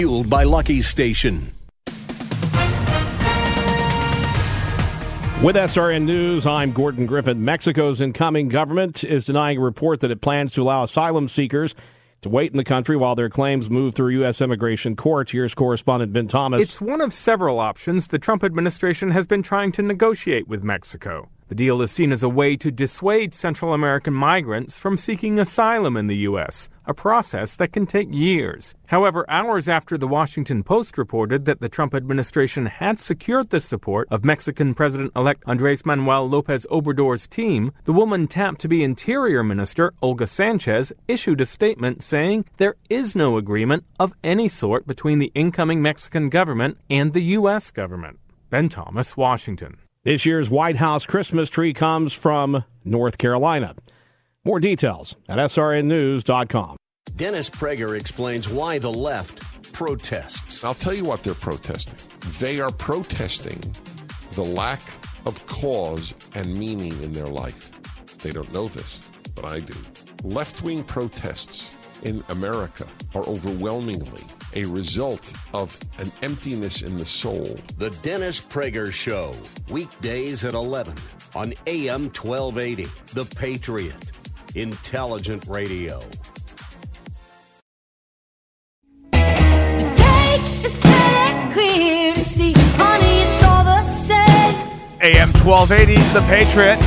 Fueled by Lucky Station. With SRN News, I'm Gordon Griffin. Mexico's incoming government is denying a report that it plans to allow asylum seekers to wait in the country while their claims move through U.S. immigration courts. Here's correspondent Ben Thomas. It's one of several options the Trump administration has been trying to negotiate with Mexico. The deal is seen as a way to dissuade Central American migrants from seeking asylum in the U.S., a process that can take years. However, hours after the Washington Post reported that the Trump administration had secured the support of Mexican President elect Andres Manuel Lopez Obrador's team, the woman tapped to be Interior Minister, Olga Sanchez, issued a statement saying there is no agreement of any sort between the incoming Mexican government and the U.S. government. Ben Thomas, Washington. This year's White House Christmas tree comes from North Carolina. More details at srnnews.com. Dennis Prager explains why the left protests. I'll tell you what they're protesting. They are protesting the lack of cause and meaning in their life. They don't know this, but I do. Left wing protests in America are overwhelmingly a result of an emptiness in the soul. The Dennis Prager Show, weekdays at 11 on AM 1280. The Patriot, intelligent radio. AM 1280, The Patriot.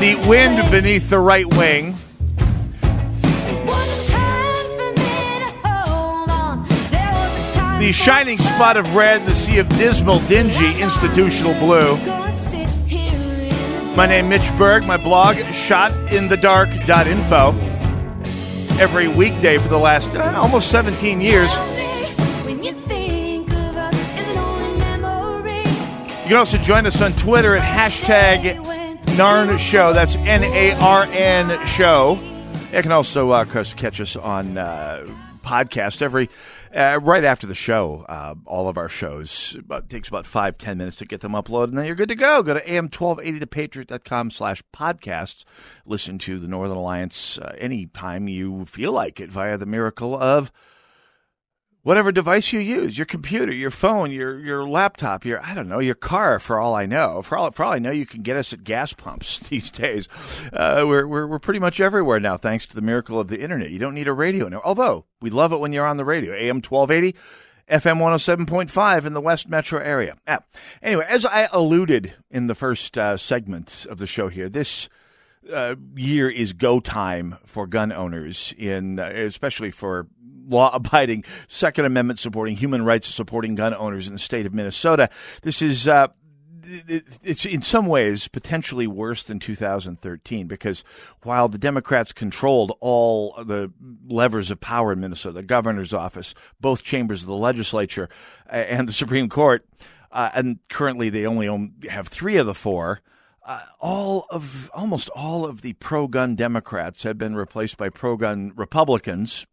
The wind beneath the right wing. The shining spot of red, the sea of dismal, dingy, institutional blue. My name Mitch Berg, my blog, shotinthedark.info. Every weekday for the last uh, almost 17 years. You can also join us on Twitter at hashtag Narn Show. That's N A R N Show. You can also uh, catch us on uh, podcast every uh, right after the show, uh, all of our shows. About, takes about five, ten minutes to get them uploaded, and then you're good to go. Go to am1280thepatriot.com slash podcasts. Listen to the Northern Alliance uh, anytime you feel like it via the miracle of whatever device you use your computer your phone your your laptop your i don't know your car for all i know. For all for all i know you can get us at gas pumps these days. Uh, we're, we're we're pretty much everywhere now thanks to the miracle of the internet. You don't need a radio now. Although we love it when you're on the radio. Am 1280 FM 107.5 in the West Metro area. Anyway, as I alluded in the first uh, segment of the show here, this uh, year is go time for gun owners, in uh, especially for law abiding, Second Amendment supporting, human rights supporting gun owners in the state of Minnesota. This is. Uh, it's in some ways potentially worse than 2013 because while the Democrats controlled all the levers of power in Minnesota, the governor's office, both chambers of the legislature, and the Supreme Court, uh, and currently they only have three of the four. Uh, all of almost all of the pro-gun Democrats have been replaced by pro-gun Republicans,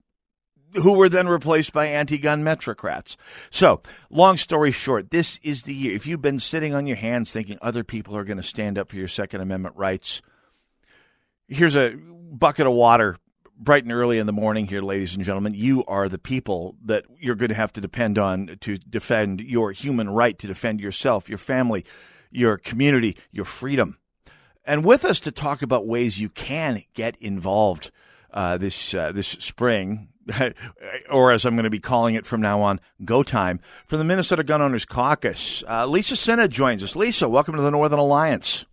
who were then replaced by anti-gun Metrocrats. So, long story short, this is the year. If you've been sitting on your hands thinking other people are going to stand up for your Second Amendment rights, here's a bucket of water bright and early in the morning here, ladies and gentlemen. You are the people that you're going to have to depend on to defend your human right to defend yourself, your family, your community, your freedom. And with us to talk about ways you can get involved uh, this uh, this spring, or as I'm going to be calling it from now on, go time for the Minnesota Gun Owners Caucus. Uh, Lisa Sinna joins us. Lisa, welcome to the Northern Alliance.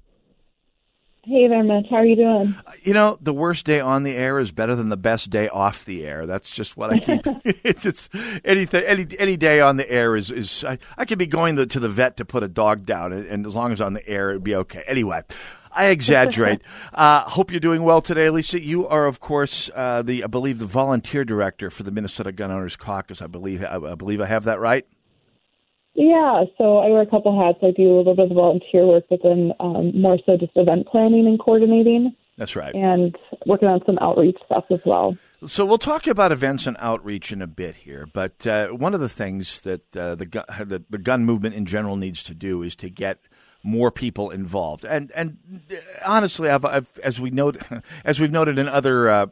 Hey there, Mitch. How are you doing? You know, the worst day on the air is better than the best day off the air. That's just what I keep. it's it's anything any any day on the air is is I, I could be going the, to the vet to put a dog down, and, and as long as on the air, it'd be okay. Anyway, I exaggerate. uh, hope you're doing well today, Lisa. You are, of course, uh, the I believe the volunteer director for the Minnesota Gun Owners Caucus. I believe I, I believe I have that right. Yeah, so I wear a couple hats. I do a little bit of volunteer work, but then um, more so just event planning and coordinating. That's right. And working on some outreach stuff as well. So we'll talk about events and outreach in a bit here, but uh, one of the things that uh, the, gun, the the gun movement in general needs to do is to get more people involved. And and uh, honestly, I've, I've, as we note, as we've noted in other uh,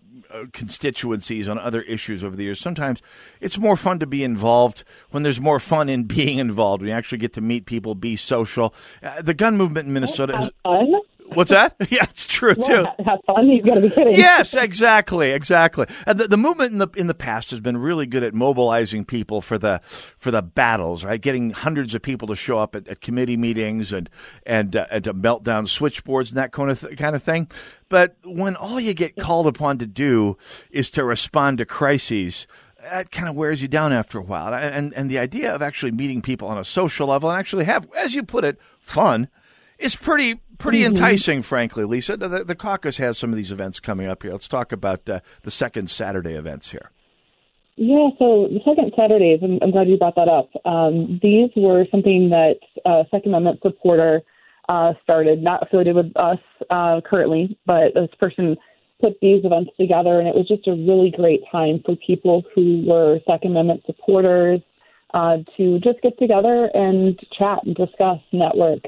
constituencies on other issues over the years, sometimes it's more fun to be involved when there's more fun in being involved. We actually get to meet people, be social. Uh, the gun movement in Minnesota. Has, fun. What's that? Yeah, it's true well, too. Have fun. You've got to be kidding. Yes, exactly, exactly. And the, the movement in the in the past has been really good at mobilizing people for the for the battles, right? Getting hundreds of people to show up at, at committee meetings and and uh, and to melt down switchboards and that kind of th- kind of thing. But when all you get called upon to do is to respond to crises, that kind of wears you down after a while. And and the idea of actually meeting people on a social level and actually have, as you put it, fun is pretty pretty mm-hmm. enticing, frankly, Lisa. The, the, caucus has some of these events coming up here. Let's talk about uh, the second Saturday events here. Yeah, so the second Saturdays, I'm, I'm glad you brought that up. Um, these were something that uh, Second Amendment supporter uh, started, not affiliated with us uh, currently, but this person put these events together, and it was just a really great time for people who were Second Amendment supporters uh, to just get together and chat and discuss, network.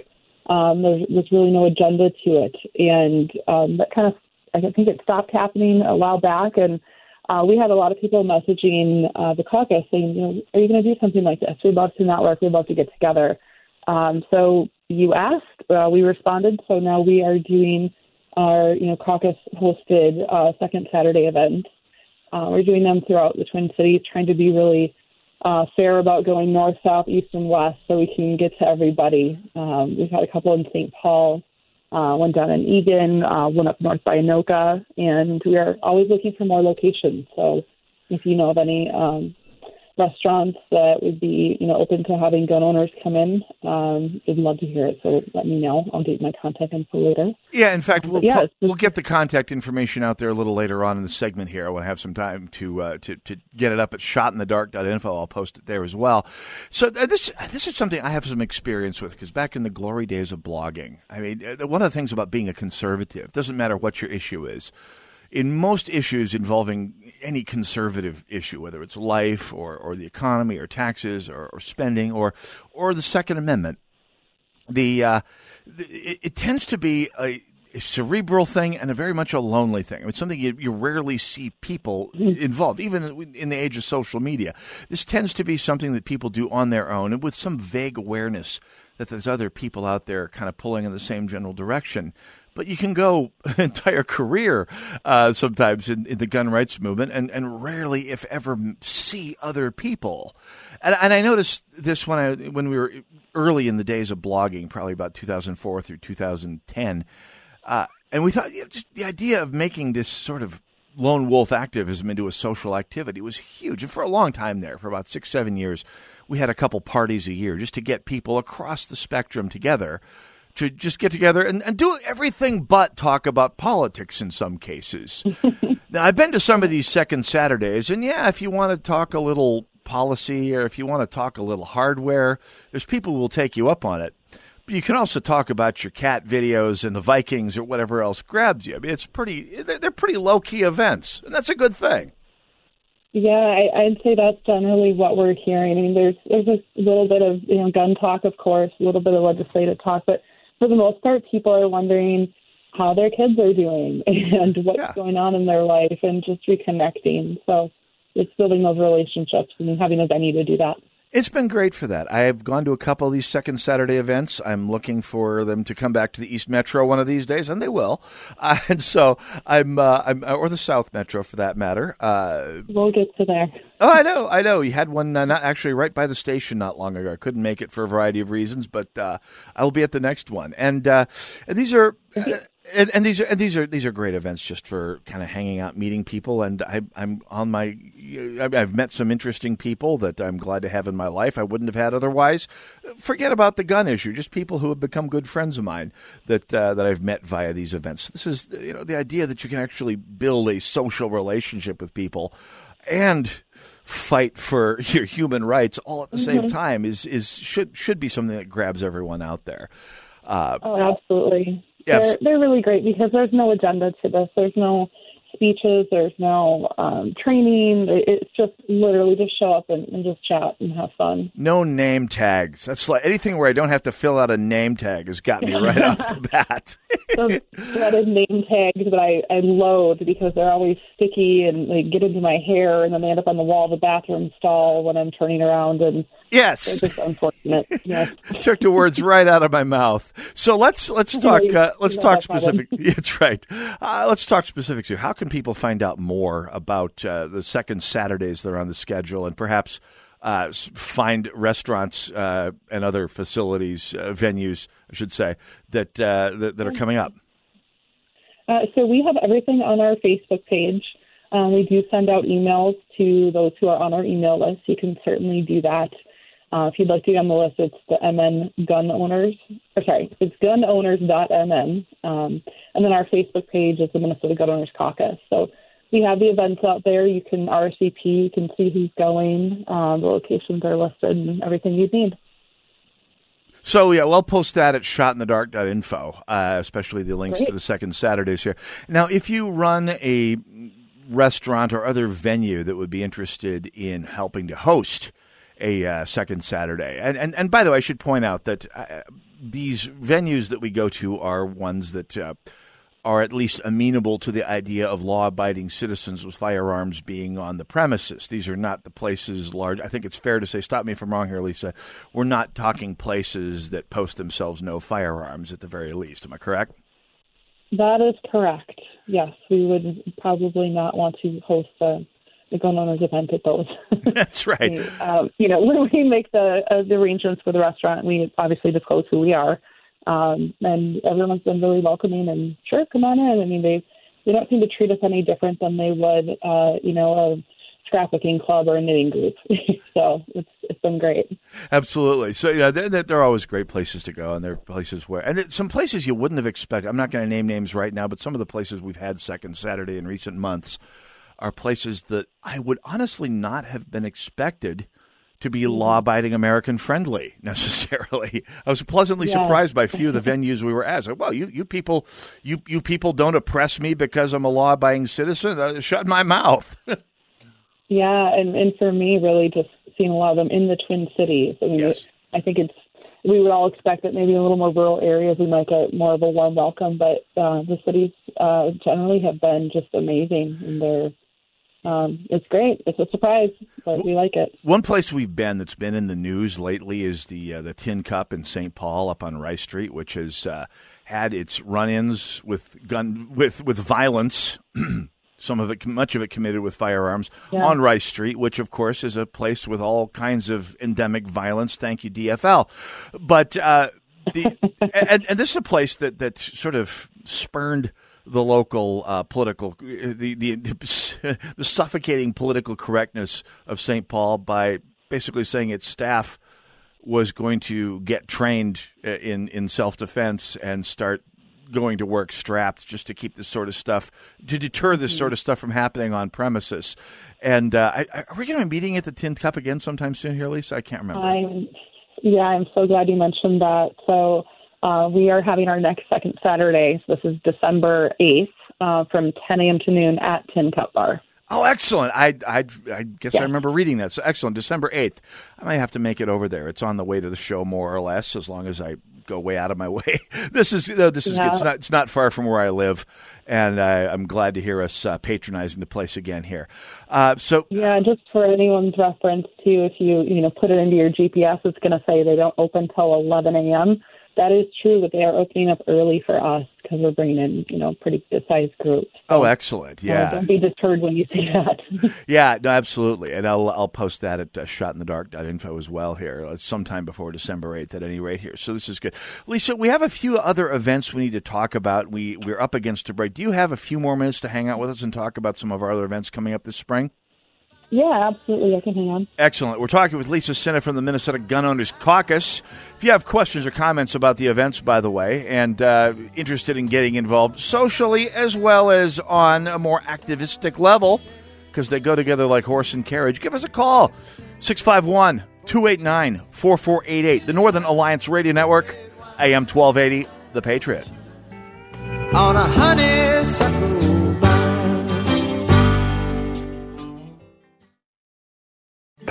Um, there's really no agenda to it, and um, that kind of I think it stopped happening a while back, and uh, we had a lot of people messaging uh, the caucus saying, you know, are you going to do something like this? We'd love to network. We'd love to get together. Um, so you asked, uh, we responded. So now we are doing our, you know, caucus hosted uh, second Saturday events. Uh, we're doing them throughout the Twin Cities, trying to be really uh, fair about going north, south, east, and west so we can get to everybody. Um, we've had a couple in St. Paul, uh, one down in Eagan, uh, one up north by Anoka, and we are always looking for more locations. So if you know of any um, restaurants that would be, you know, open to having gun owners come in. Um, would love to hear it. So let me know. I'll get my contact info later. Yeah, in fact, we'll yeah, we'll get the contact information out there a little later on in the segment here. I want to have some time to uh, to to get it up at shotinthedark.info. I'll post it there as well. So uh, this this is something I have some experience with because back in the glory days of blogging, I mean, uh, one of the things about being a conservative doesn't matter what your issue is in most issues involving any conservative issue, whether it's life or, or the economy or taxes or, or spending or or the Second Amendment, the, uh, the it, it, tends to be a, a, cerebral thing and a very much a lonely thing. It's something you, you rarely see people involved, even in the age of social media. This tends to be something that people do on their own and with some vague awareness that there's other people out there kind of pulling in the same general direction but you can go an entire career uh, sometimes in, in, the gun rights movement and, and rarely, if ever, see other people. And, and, I noticed this when I when we were early in the days of blogging, probably about 2004 through 2010, uh, and we thought you know, just the idea of making this sort of lone wolf activism into a social activity was huge. And for a long time there, for about six, seven years, we had a couple parties a year just to get people across the spectrum together to just get together and, and do everything but talk about politics in some cases. now, I've been to some of these second Saturdays, and yeah, if you want to talk a little policy or if you want to talk a little hardware, there's people who will take you up on it. But you can also talk about your cat videos and the Vikings or whatever else grabs you. I mean, it's pretty, they're, they're pretty low key events, and that's a good thing. Yeah, I, I'd say that's generally what we're hearing. I mean, there's there's a little bit of you know gun talk, of course, a little bit of legislative talk, but for the most part, people are wondering how their kids are doing and what's yeah. going on in their life and just reconnecting. So it's building those relationships and having a venue to do that. It's been great for that. I've gone to a couple of these second Saturday events. I'm looking for them to come back to the East Metro one of these days, and they will. Uh, and so I'm, uh, I'm, or the South Metro for that matter. Uh, we'll get to there. Oh, I know, I know. You had one uh, not actually right by the station not long ago. I couldn't make it for a variety of reasons, but uh, I will be at the next one. And, uh, and these are and, and, these are and these are these are great events just for kind of hanging out, meeting people, and I, am on my. I've met some interesting people that I'm glad to have in my life. I wouldn't have had otherwise. Forget about the gun issue; just people who have become good friends of mine that uh, that I've met via these events. This is you know the idea that you can actually build a social relationship with people, and fight for your human rights all at the mm-hmm. same time is is should should be something that grabs everyone out there. Uh, oh, absolutely. Yes. They're, they're really great because there's no agenda to this. There's no speeches. There's no um, training. It's just literally just show up and, and, just chat and have fun. No name tags. That's like anything where I don't have to fill out a name tag has got me right off the bat. Those dreaded name tags that I, I loathe because they're always sticky and they get into my hair and then they end up on the wall of the bathroom stall when I'm turning around and Yes, it's unfortunate. Yes, took the words right out of my mouth. So let's let's talk uh, let's talk specific. That's right. Uh, let's talk specifics here. How can people find out more about uh, the second Saturdays that are on the schedule, and perhaps uh, find restaurants uh, and other facilities, uh, venues, I should say, that that, that, are coming up? so we have everything on our Facebook page. we do send out emails to those who are on our email list. You can certainly do that. Uh, if you'd like to be on the list, it's the MN Gun Owners. Or sorry, it's gunowners.mn. Um, and then our Facebook page is the Minnesota Gun Owners Caucus. So we have the events out there. You can RSVP. You can see who's going. Uh, the locations are listed and everything you need. So yeah, we'll post that at shotinthedark.info, uh, especially the links Great. to the second Saturdays here. Now, if you run a restaurant or other venue that would be interested in helping to host a uh, second Saturday. And, and and by the way, I should point out that uh, these venues that we go to are ones that uh, are at least amenable to the idea of law-abiding citizens with firearms being on the premises. These are not the places large. I think it's fair to say. Stop me if I'm wrong here, Lisa. We're not talking places that post themselves no firearms at the very least. Am I correct? That is correct. Yes, we would probably not want to host a the gun owners event at those. That's right. we, um, you know, when we make the uh, the arrangements for the restaurant, we obviously disclose who we are, um, and everyone's been really welcoming and sure, come on in. I mean, they they don't seem to treat us any different than they would, uh, you know, a scrapbooking club or a knitting group. so it's it's been great. Absolutely. So yeah, they're, they're always great places to go, and they're places where and some places you wouldn't have expected. I'm not going to name names right now, but some of the places we've had second Saturday in recent months are places that I would honestly not have been expected to be mm-hmm. law abiding American friendly necessarily. I was pleasantly yeah. surprised by a few of the venues we were at. Well, you, you people, you, you people don't oppress me because I'm a law abiding citizen. Uh, shut my mouth. yeah. And, and for me, really just seeing a lot of them in the Twin Cities. I mean, yes. I think it's, we would all expect that maybe in a little more rural areas we might get more of a warm welcome, but uh, the cities uh, generally have been just amazing in their um, it's great. It's a surprise, but we like it. One place we've been that's been in the news lately is the uh, the Tin Cup in St. Paul up on Rice Street, which has uh, had its run-ins with gun with with violence. Some of it, much of it, committed with firearms yeah. on Rice Street, which of course is a place with all kinds of endemic violence. Thank you, DFL. But uh, the and, and this is a place that that sort of spurned the local uh, political the, the the suffocating political correctness of St. Paul by basically saying its staff was going to get trained uh, in in self defense and start going to work strapped just to keep this sort of stuff to deter this sort of stuff from happening on premises. And uh, I, are we going to be meeting at the Tin Cup again sometime soon here, Lisa? I can't remember. I'm, yeah, I'm so glad you mentioned that. So uh, we are having our next second Saturday. So this is December 8th uh, from 10 a.m. to noon at Tin Cup Bar. Oh, excellent! I I, I guess yeah. I remember reading that. So excellent. December eighth. I might have to make it over there. It's on the way to the show, more or less, as long as I go way out of my way. this is this is yeah. it's not it's not far from where I live, and I, am glad to hear us uh, patronizing the place again here. Uh, so yeah, just for anyone's reference too, if you you know put it into your GPS, it's going to say they don't open till 11 a.m. that is true, but they are opening up early for us because we're bringing in, you know, pretty good sized groups. So, oh, excellent! Yeah, uh, don't be deterred when you see that. yeah, no, absolutely, and I'll I'll post that at uh, shotinthedark.info as well here, uh, sometime before December eighth, at any rate here. So this is good, Lisa. We have a few other events we need to talk about. We we're up against a break. Do you have a few more minutes to hang out with us and talk about some of our other events coming up this spring? Yeah, absolutely. I can hang on. Excellent. We're talking with Lisa Sinna from the Minnesota Gun Owners Caucus. If you have questions or comments about the events, by the way, and uh, interested in getting involved socially as well as on a more activistic level, because they go together like horse and carriage, give us a call 651 289 4488. The Northern Alliance Radio Network, AM 1280, The Patriot. On a honeysuckle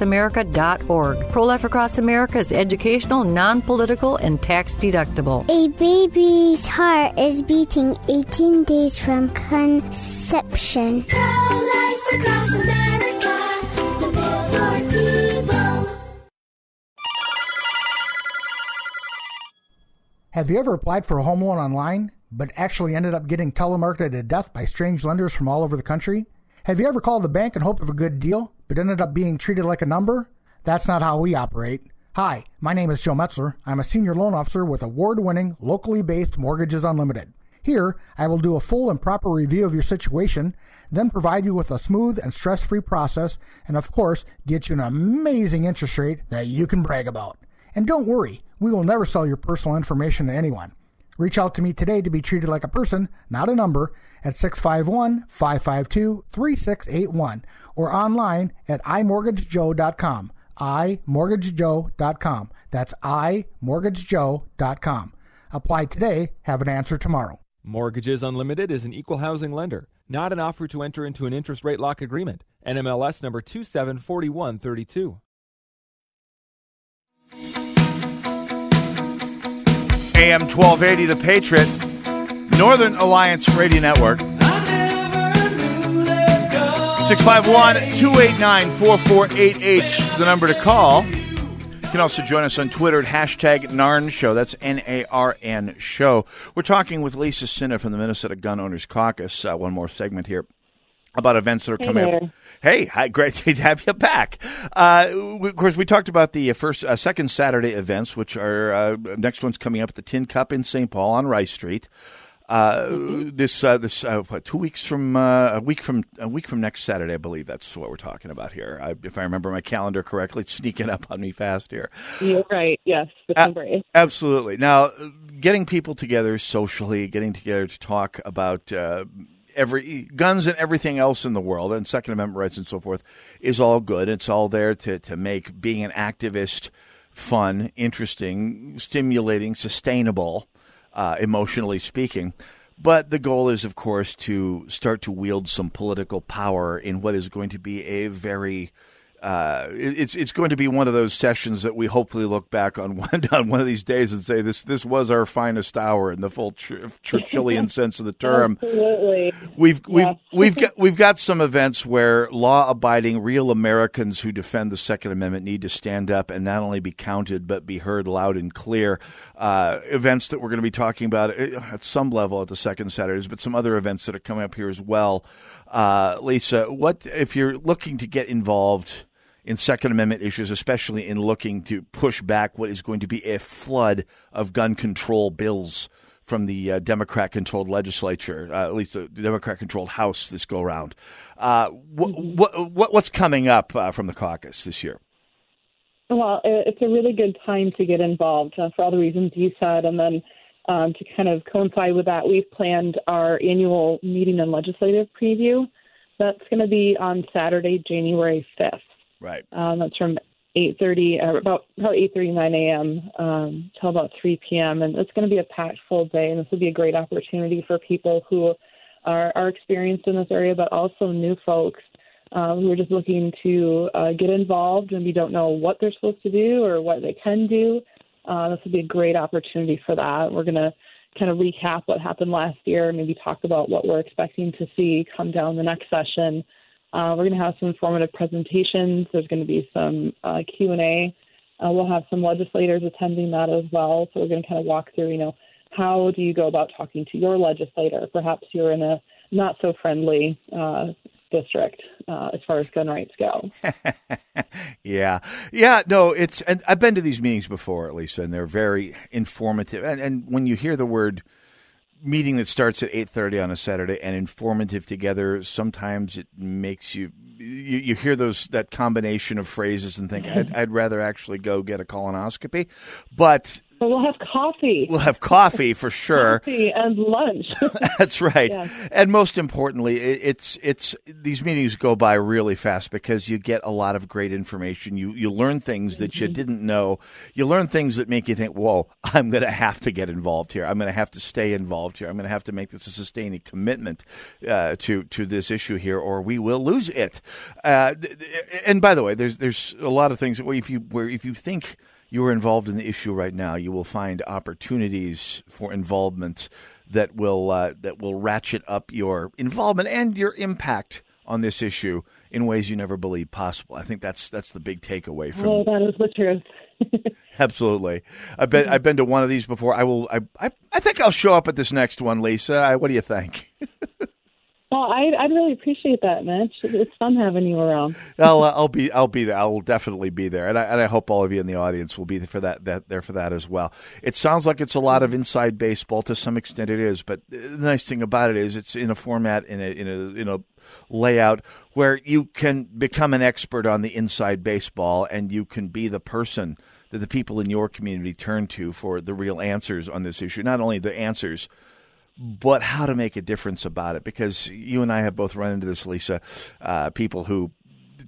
ProLifeAcrossAmerica.org. Pro Life Across America is educational, non political, and tax deductible. A baby's heart is beating 18 days from conception. Pro Life Across America, the Billboard people. Have you ever applied for a home loan online, but actually ended up getting telemarketed to death by strange lenders from all over the country? Have you ever called the bank in hope of a good deal, but ended up being treated like a number? That's not how we operate. Hi, my name is Joe Metzler. I'm a senior loan officer with award winning, locally based Mortgages Unlimited. Here, I will do a full and proper review of your situation, then provide you with a smooth and stress free process, and of course, get you an amazing interest rate that you can brag about. And don't worry, we will never sell your personal information to anyone. Reach out to me today to be treated like a person, not a number, at 651 552 3681 or online at imortgagejoe.com. imortgagejoe.com. That's imortgagejoe.com. Apply today, have an answer tomorrow. Mortgages Unlimited is an equal housing lender, not an offer to enter into an interest rate lock agreement. NMLS number 274132. AM 1280, The Patriot, Northern Alliance Radio Network. 651 289 4488, the number to call. You can also join us on Twitter at hashtag NARN Show. That's N A R N Show. We're talking with Lisa Sinna from the Minnesota Gun Owners Caucus. Uh, one more segment here about events that are coming up. Hey, hi, great to have you back. Uh, we, of course, we talked about the first, uh, second Saturday events, which are uh, next one's coming up at the Tin Cup in St. Paul on Rice Street. Uh, Mm-hmm. This uh, this uh, what, two weeks from uh, a week from a week from next Saturday, I believe that's what we're talking about here. I, if I remember my calendar correctly, it's sneaking up on me fast here. You're right. Yes, December 8th. Absolutely. Now, getting people together socially, getting together to talk about uh, every guns and everything else in the world, and Second Amendment rights and so forth, is all good. It's all there to to make being an activist fun, interesting, stimulating, sustainable. uh, emotionally speaking. But the goal is, of course, to start to wield some political power in what is going to be a very uh, it's it's going to be one of those sessions that we hopefully look back on one on one of these days and say this this was our finest hour in the full Ch- Churchillian sense of the term. Absolutely. We've we've Yes. we've got we've got some events where law-abiding, real Americans who defend the Second Amendment need to stand up and not only be counted but be heard loud and clear. Uh, events that we're going to be talking about uh, at some level at the second Saturdays, but some other events that are coming up here as well. Uh, Lisa, what if you're looking to get involved? In Second Amendment issues, especially in looking to push back what is going to be a flood of gun control bills from the uh, Democrat controlled legislature, uh, at least the Democrat controlled House this go round. Uh, what, what, what, what's coming up uh, from the caucus this year? Well, it's a really good time to get involved uh, for all the reasons you said. And then um, to kind of coincide with that, we've planned our annual meeting and legislative preview. That's going to be on Saturday, January 5th. Right. Um, that's from 8:30, uh, about about 8:30, 9 a.m. Um, till about 3 p.m. And it's going to be a packed full day, and this will be a great opportunity for people who are, are experienced in this area, but also new folks uh, who are just looking to uh, get involved and we don't know what they're supposed to do or what they can do. Uh, this would be a great opportunity for that. We're going to kind of recap what happened last year, maybe talk about what we're expecting to see come down the next session. Uh, we're going to have some informative presentations. There's going to be some uh, Q&A. Uh, we'll have some legislators attending that as well. So we're going to kind of walk through, you know, how do you go about talking to your legislator? Perhaps you're in a not so friendly uh, district uh, as far as gun rights go. Yeah, yeah, no, it's and I've been to these meetings before, at least, and they're very informative. And, and when you hear the word meeting that starts at eight thirty on a Saturday and informative together, sometimes it makes you you, you hear those that combination of phrases and think I'd, I'd rather actually go get a colonoscopy, But we'll have coffee. we'll have coffee for sure. Coffee and lunch. That's right. And most importantly, it's it's these meetings go by really fast because you get a lot of great information. You you learn things that Mm-hmm. you didn't know. You learn things that make you think, "Whoa, I'm going to have to get involved here. I'm going to have to stay involved here. I'm going to have to make this a sustaining commitment uh, to to this issue here, or we will lose it." Uh, and by the way, there's there's a lot of things where if you where if you think you are involved in the issue right now, you will find opportunities for involvement that will uh, that will ratchet up your involvement and your impact on this issue in ways you never believed possible. I think that's that's the big takeaway from oh, that is the truth. absolutely. I've been I've been to one of these before. I will. I I, I think I'll show up at this next one, Lisa. I, what do you think? Well, I I really appreciate that, Mitch. It's fun having you around. I'll uh, I'll be I'll be there. I'll definitely be there, and I and I hope all of you in the audience will be there for that that there for that as well. It sounds like it's a lot of inside baseball to some extent. It is, but the nice thing about it is it's in a format in a in a in a layout where you can become an expert on the inside baseball, and you can be the person that the people in your community turn to for the real answers on this issue. Not only the answers but how to make a difference about it. Because you and I have both run into this, Lisa. Uh, people who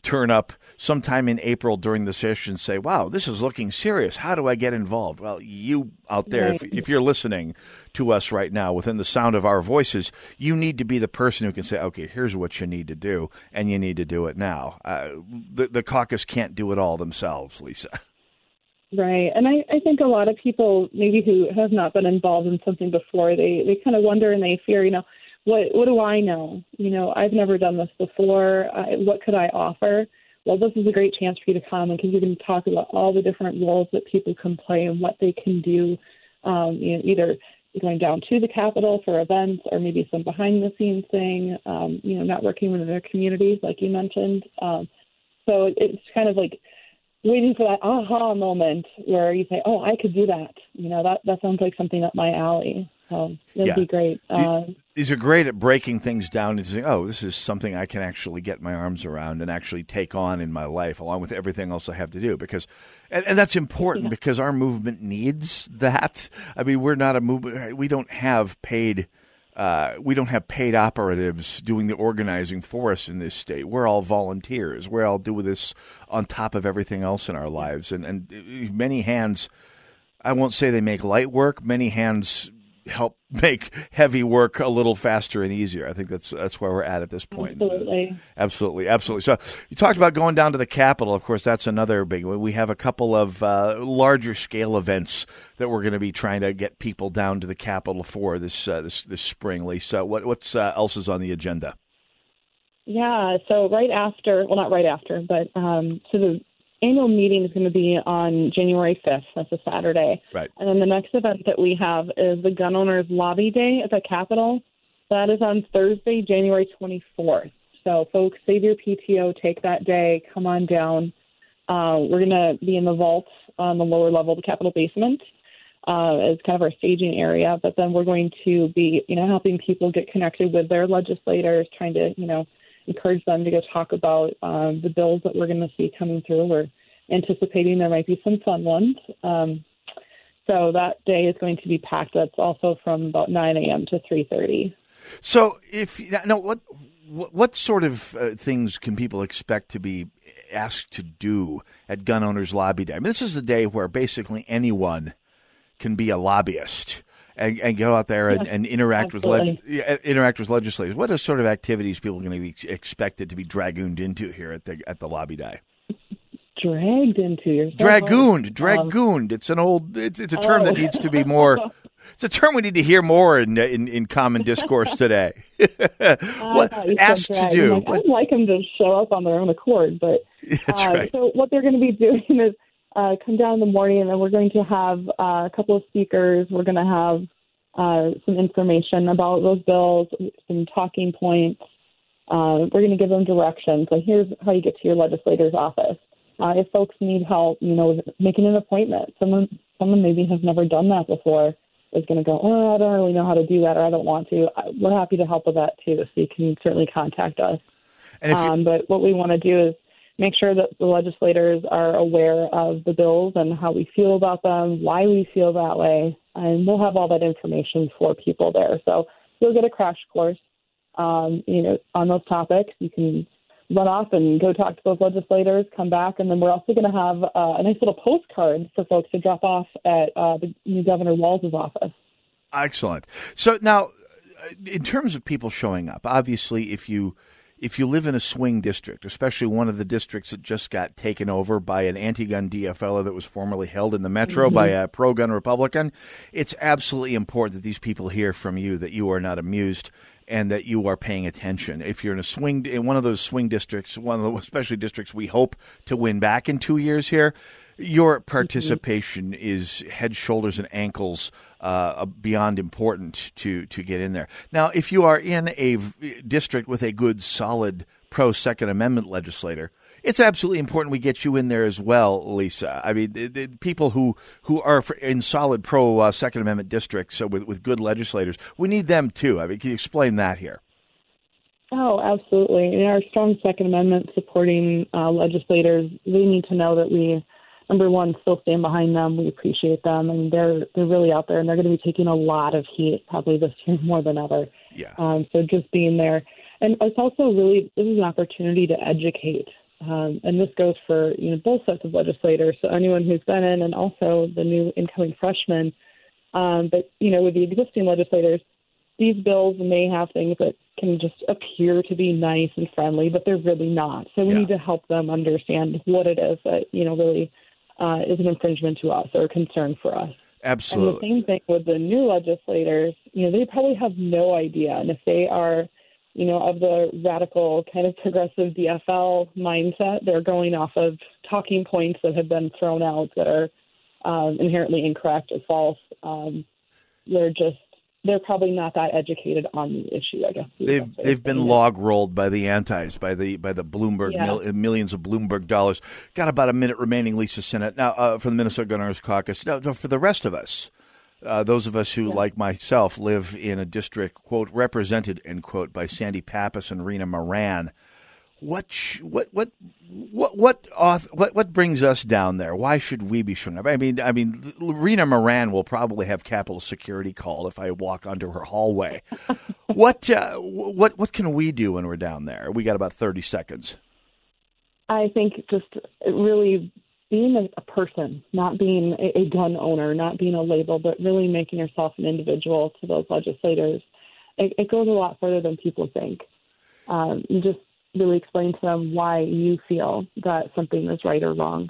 turn up sometime in April during the session say, "Wow, this is looking serious. How do I get involved?" Well, you out there, if, if you're listening to us right now, within the sound of our voices, you need to be the person who can say, "Okay, here's what you need to do, and you need to do it now." Uh, the, the caucus can't do it all themselves, Lisa. Right. And I, I think a lot of people maybe who have not been involved in something before, they, they kind of wonder and they fear, you know, what what do I know? You know, I've never done this before. I, what could I offer? Well, this is a great chance for you to come and because you can talk about all the different roles that people can play and what they can do, um, you know, either going down to the Capitol for events or maybe some behind the scenes thing, um, you know, networking with their communities, like you mentioned. Um, so it's kind of like waiting for that aha moment where you say, "Oh, I could do that." You know, that that sounds like something up my alley. So that'd Yeah. be great. Uh, these are great at breaking things down and saying, "Oh, this is something I can actually get my arms around and actually take on in my life, along with everything else I have to do." Because, and, and that's important because our movement needs that. I mean, we're not a movement; we don't have paid. Uh, we don't have paid operatives doing the organizing for us in this state. We're all volunteers. We're all doing this on top of everything else in our lives, and and many hands. I won't say they make light work. Many hands help make heavy work a little faster and easier. I think that's that's where we're at at this point. Absolutely. Absolutely, absolutely. So you talked about going down to the Capitol. Of course, that's another big one. We have a couple of uh, larger scale events that we're going to be trying to get people down to the Capitol for this uh, this this spring. Lisa, what what's uh, else is on the agenda? Yeah, so right after, well, not right after, but um, so the annual meeting is going to be on January 5th. That's a Saturday. Right. And then the next event that we have is the Gun Owners Lobby Day at the Capitol. That is on Thursday, January 24th. So, folks, save your PTO, take that day, come on down. Uh, we're going to be in the vault on the lower level of the Capitol basement uh, as kind of our staging area. But then we're going to be, you know, helping people get connected with their legislators, trying to, you know, encourage them to go talk about um, the bills that we're going to see coming through. We're anticipating there might be some fun ones. Um, so that day is going to be packed. That's also from about 9 a.m. to 3:30. So, if no, what what, sort of uh, things can people expect to be asked to do at Gun Owners Lobby Day? I mean, this is a day where basically anyone can be a lobbyist and, and go out there and, and interact absolutely. with leg, interact with legislators. What are sort of activities people are going to be expected to be dragooned into here at the at the lobby day? Dragged into your Dragooned, Um, dragooned. It's an old. It's, it's a term that Oh. needs to be more. It's a term we need to hear more in in, in common discourse today. I what said asked to do? Like, I'd like them to show up on their own accord, but That's uh, right. So what they're going to be doing is uh, come down in the morning, and then we're going to have uh, a couple of speakers. We're going to have uh, some information about those bills, some talking points. Uh, we're going to give them directions. Like here's how you get to your legislator's office. Uh, if folks need help, you know, making an appointment. Someone, someone maybe has never done that before is going to go, oh, I don't really know how to do that, or I don't want to. I- We're happy to help with that too. So you can certainly contact us. You- um, but what we want to do is make sure that the legislators are aware of the bills and how we feel about them, why we feel that way, and we'll have all that information for people there. So you'll get a crash course, um, you know, on those topics. You can run off and go talk to those legislators, come back, and then we're also going to have uh, a nice little postcard for folks to drop off at uh, the new Governor Walz' office. Excellent. So now, uh, in terms of people showing up, obviously, if you if you live in a swing district, especially one of the districts that just got taken over by an anti-gun DFL that was formerly held in the metro Mhm. by a pro-gun Republican, it's absolutely important that these people hear from you that you are not amused and that you are paying attention. If you're in a swing in one of those swing districts, one of the especially districts we hope to win back in two years here, your participation is head, shoulders, and ankles uh, beyond important to to get in there. Now, if you are in a v- district with a good, solid pro Second Amendment legislator, it's absolutely important we get you in there as well, Lisa. I mean, the, the people who who are in solid pro uh, Second Amendment districts uh, with with good legislators, we need them too. I mean, can you explain that here? Oh, absolutely. And our strong Second Amendment supporting uh, legislators, they need to know that we, number one, still stand behind them. We appreciate them, and they're they're really out there, and they're going to be taking a lot of heat probably this year more than ever. Yeah. Um, so just being there, and it's also really this is an opportunity to educate, um, and this goes for you know both sets of legislators. So anyone who's been in, and also the new incoming freshmen. Um, but you know, with the existing legislators, these bills may have things that can just appear to be nice and friendly, but they're really not. So we need to help them understand what it is that you know really uh, is an infringement to us or a concern for us. Absolutely. And the same thing with the new legislators. You know, they probably have no idea, and if they are, you know, of the radical kind of progressive DFL mindset, they're going off of talking points that have been thrown out that are um, inherently incorrect or false. Um, they're just they're probably not that educated on the issue. I guess They've they've been log rolled by the antis, by the by the Bloomberg Yeah. mil, millions of Bloomberg dollars. Got about a minute remaining, Lisa Sinna. Now uh, for the Minnesota Gun Owners Caucus. Now for the rest of us, uh, those of us who, like myself, live in a district quote represented end quote by Sandy Pappas and Rena Moran. What what what what what what what brings us down there? Why should we be showing up? I mean, I mean, Rena Moran will probably have Capitol Security called if I walk onto her hallway. what uh, what what can we do when we're down there? We got about thirty seconds. I think just really being a, a person, not being a, a gun owner, not being a label, but really making yourself an individual to those legislators, it, it goes a lot further than people think. Um, just really explain to them why you feel that something is right or wrong.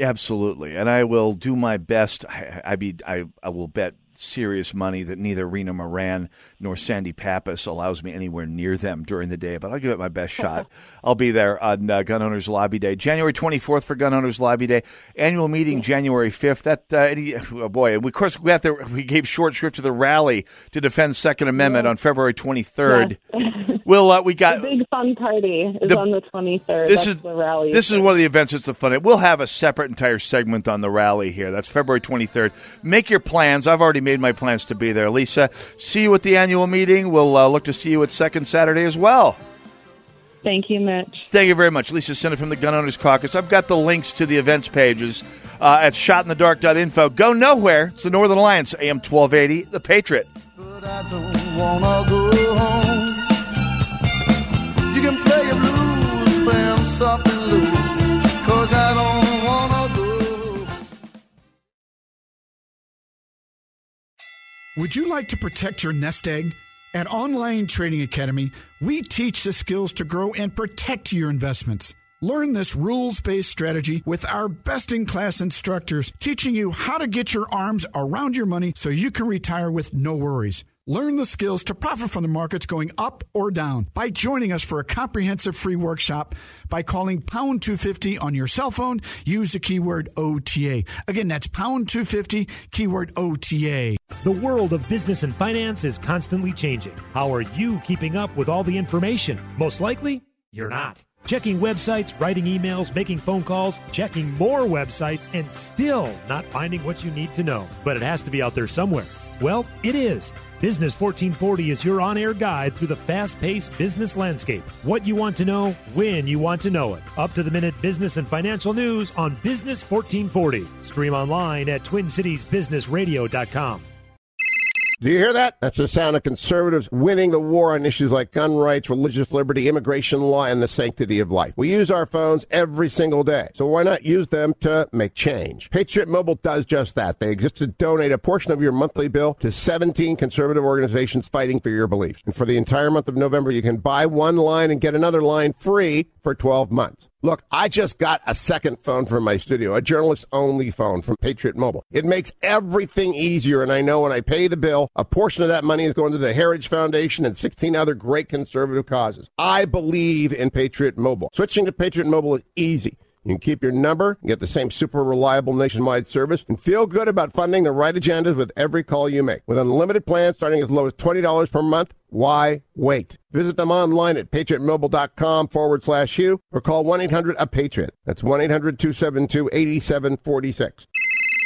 Absolutely, and I will do my best. I, I be I, I will bet serious money that neither Rena Moran nor Sandy Pappas allows me anywhere near them during the day, but I'll give it my best shot. I'll be there on uh, Gun Owners Lobby Day, January 24th for Gun Owners Lobby Day, annual meeting January 5th. That uh, any, oh boy, and we, of course we got there. We gave short shrift to the rally to defend Second Amendment yeah. on February 23rd. Yes. we'll uh, we got the big fun party is the, on the 23rd. This That's is the rally. This is one of the events. It's the fun. We'll have a separate entire segment on the rally here. That's February 23rd. Make your plans. I've already made my plans to be there. Lisa, see you at the annual meeting. We'll uh, look to see you at second Saturday as well. Thank you, Mitch. Thank you very much. Lisa Sinna from the Gun Owners Caucus. I've got the links to the events pages uh, at shotinthedark.info. Go nowhere. It's the Northern Alliance, AM 1280, The Patriot. You can play a blues, play something Would you like to protect your nest egg? At Online Trading Academy, we teach the skills to grow and protect your investments. Learn this rules based strategy with our best in class instructors, teaching you how to get your arms around your money so you can retire with no worries. Learn the skills to profit from the markets going up or down by joining us for a comprehensive free workshop by calling pound 250 on your cell phone. Use the keyword OTA. Again, that's pound 250, keyword OTA. The world of business and finance is constantly changing. How are you keeping up with all the information? Most likely, you're not. Checking websites, writing emails, making phone calls, checking more websites, and still not finding what you need to know. But it has to be out there somewhere. Well, it is. Business 1440 is your on air guide through the fast paced business landscape. What you want to know, when you want to know it. Up to the minute business and financial news on Business 1440. Stream online at TwinCitiesBusinessRadio.com. Do you hear that? That's the sound of conservatives winning the war on issues like gun rights, religious liberty, immigration law, and the sanctity of life. We use our phones every single day, so why not use them to make change? Patriot Mobile does just that. They exist to donate a portion of your monthly bill to 17 conservative organizations fighting for your beliefs. And for the entire month of November, you can buy one line and get another line free for 12 months. Look, I just got a second phone for my studio, a journalist only phone from Patriot Mobile. It makes everything easier, and I know when I pay the bill, a portion of that money is going to the Heritage Foundation and 16 other great conservative causes. I believe in Patriot Mobile. Switching to Patriot Mobile is easy. You can keep your number, get the same super reliable nationwide service, and feel good about funding the right agendas with every call you make. With unlimited plans starting as low as $20 per month, why wait? Visit them online at patriotmobile.com forward slash you or call 1-800-A-PATRIOT. That's 1-800-272-8746.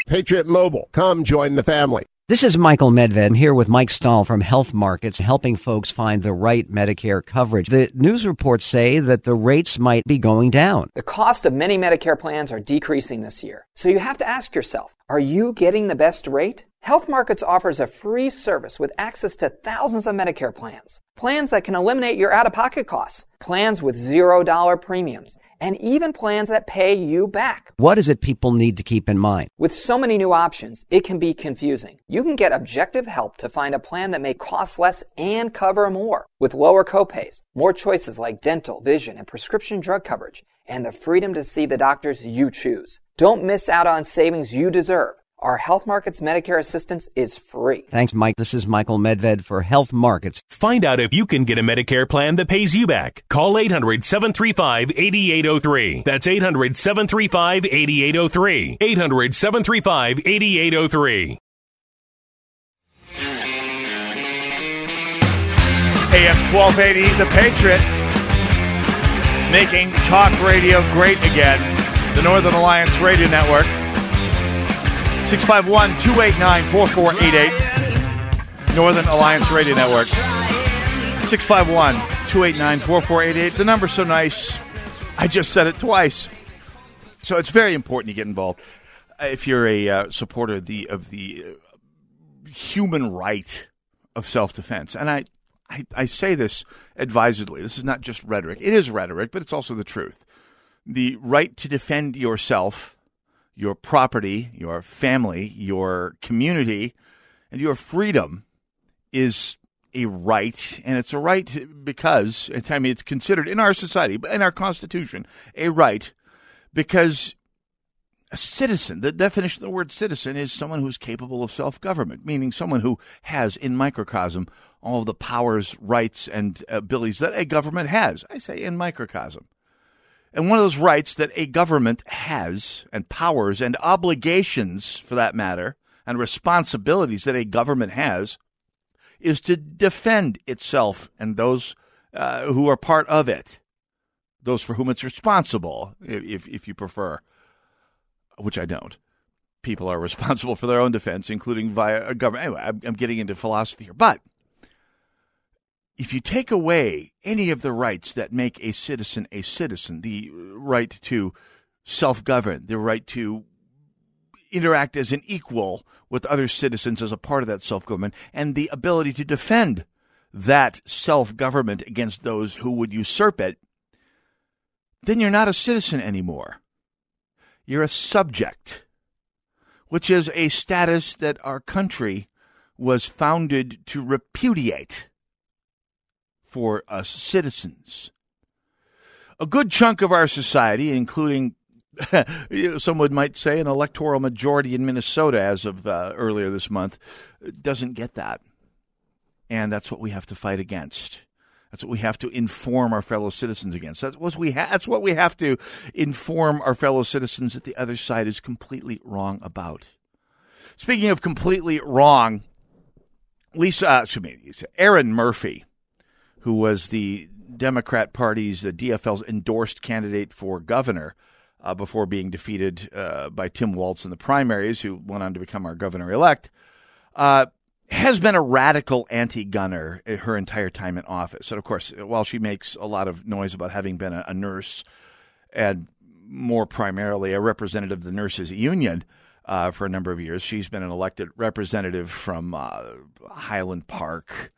Patriot Mobile. Come join the family. This is Michael Medved. I'm here with Mike Stahl from Health Markets, helping folks find the right Medicare coverage. The news reports say that the rates might be going down. The cost of many Medicare plans are decreasing this year. So you have to ask yourself, are you getting the best rate? Health Markets offers a free service with access to thousands of Medicare plans. Plans that can eliminate your out-of-pocket costs. Plans with $0 premiums and even plans that pay you back. What is it people need to keep in mind? With so many new options, it can be confusing. You can get objective help to find a plan that may cost less and cover more with lower copays, more choices like dental, vision, and prescription drug coverage, and the freedom to see the doctors you choose. Don't miss out on savings you deserve. Our Health Markets Medicare assistance is free. Thanks, Mike. This is Michael Medved for Health Markets. Find out if you can get a Medicare plan that pays you back. Call 800 735 8803. That's 800 735 8803. 800 735 8803. AM 1280, The Patriot, making talk radio great again. The Northern Alliance Radio Network. 651 289 4488. Northern Alliance Radio Network. 651 289 4488. The number's so nice. I just said it twice. So it's very important you get involved. Uh, if you're a uh, supporter of the, of the uh, human right of self defense, and I, I, I say this advisedly, this is not just rhetoric. It is rhetoric, but it's also the truth. The right to defend yourself your property, your family, your community, and your freedom is a right, and it's a right because I mean it's considered in our society, in our Constitution, a right because a citizen, the definition of the word citizen is someone who's capable of self government, meaning someone who has in microcosm all the powers, rights, and abilities that a government has. I say in microcosm. And one of those rights that a government has, and powers, and obligations for that matter, and responsibilities that a government has, is to defend itself and those uh, who are part of it, those for whom it's responsible, if, if you prefer, which I don't. People are responsible for their own defense, including via a government. Anyway, I'm, I'm getting into philosophy here. But if you take away any of the rights that make a citizen a citizen, the right to self govern, the right to interact as an equal with other citizens as a part of that self government, and the ability to defend that self government against those who would usurp it, then you're not a citizen anymore. You're a subject, which is a status that our country was founded to repudiate for us citizens. A good chunk of our society, including someone might say an electoral majority in Minnesota as of uh, earlier this month, doesn't get that. And that's what we have to fight against. That's what we have to inform our fellow citizens against. That's what we ha- that's what we have to inform our fellow citizens that the other side is completely wrong about. Speaking of completely wrong, Lisa, excuse me, Erin Murphy who was the Democrat Party's, the DFL's endorsed candidate for governor uh, before being defeated uh, by Tim Walz in the primaries, who went on to become our governor elect, uh, has been a radical anti gunner her entire time in office. And of course, while she makes a lot of noise about having been a, a nurse and more primarily a representative of the nurses union, uh, for a number of years. She's been an elected representative from uh, Highland Park,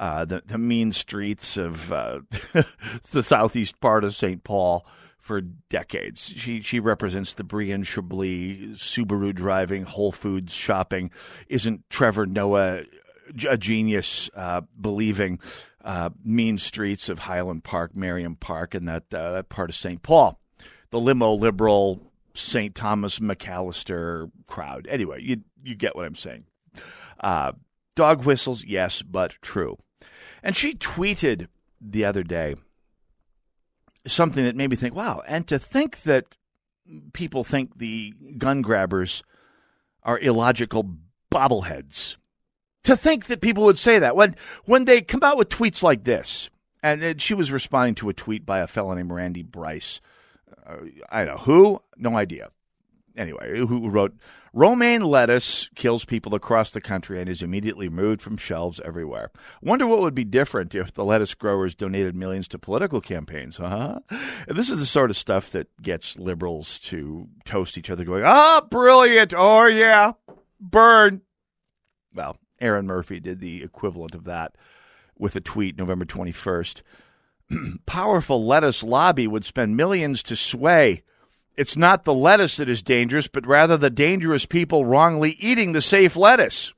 uh, the, the mean streets of uh, the southeast part of St. Paul for decades. She she represents the Brian Chablis Subaru driving, Whole Foods shopping. Isn't Trevor Noah a genius uh, believing uh, mean streets of Highland Park, Merriam Park, and that uh, that part of St. Paul? The limo liberal St. Thomas Macalester crowd. Anyway, you you get what I'm saying. Uh, dog whistles, yes, but true. And she tweeted the other day something that made me think, wow, and to think that people think the gun grabbers are illogical bobbleheads. To think that people would say that when when they come out with tweets like this, and she was responding to a tweet by a fellow named Randy Bryce. Uh, I don't know who, no idea. Anyway, who wrote Romaine lettuce kills people across the country and is immediately removed from shelves everywhere. Wonder what would be different if the lettuce growers donated millions to political campaigns, huh? This is the sort of stuff that gets liberals to toast each other, going, ah, brilliant. Oh, yeah, burn. Well, Erin Murphy did the equivalent of that with a tweet November 21st. Powerful lettuce lobby would spend millions to sway it's not the lettuce that is dangerous, but rather the dangerous people wrongly eating the safe lettuce.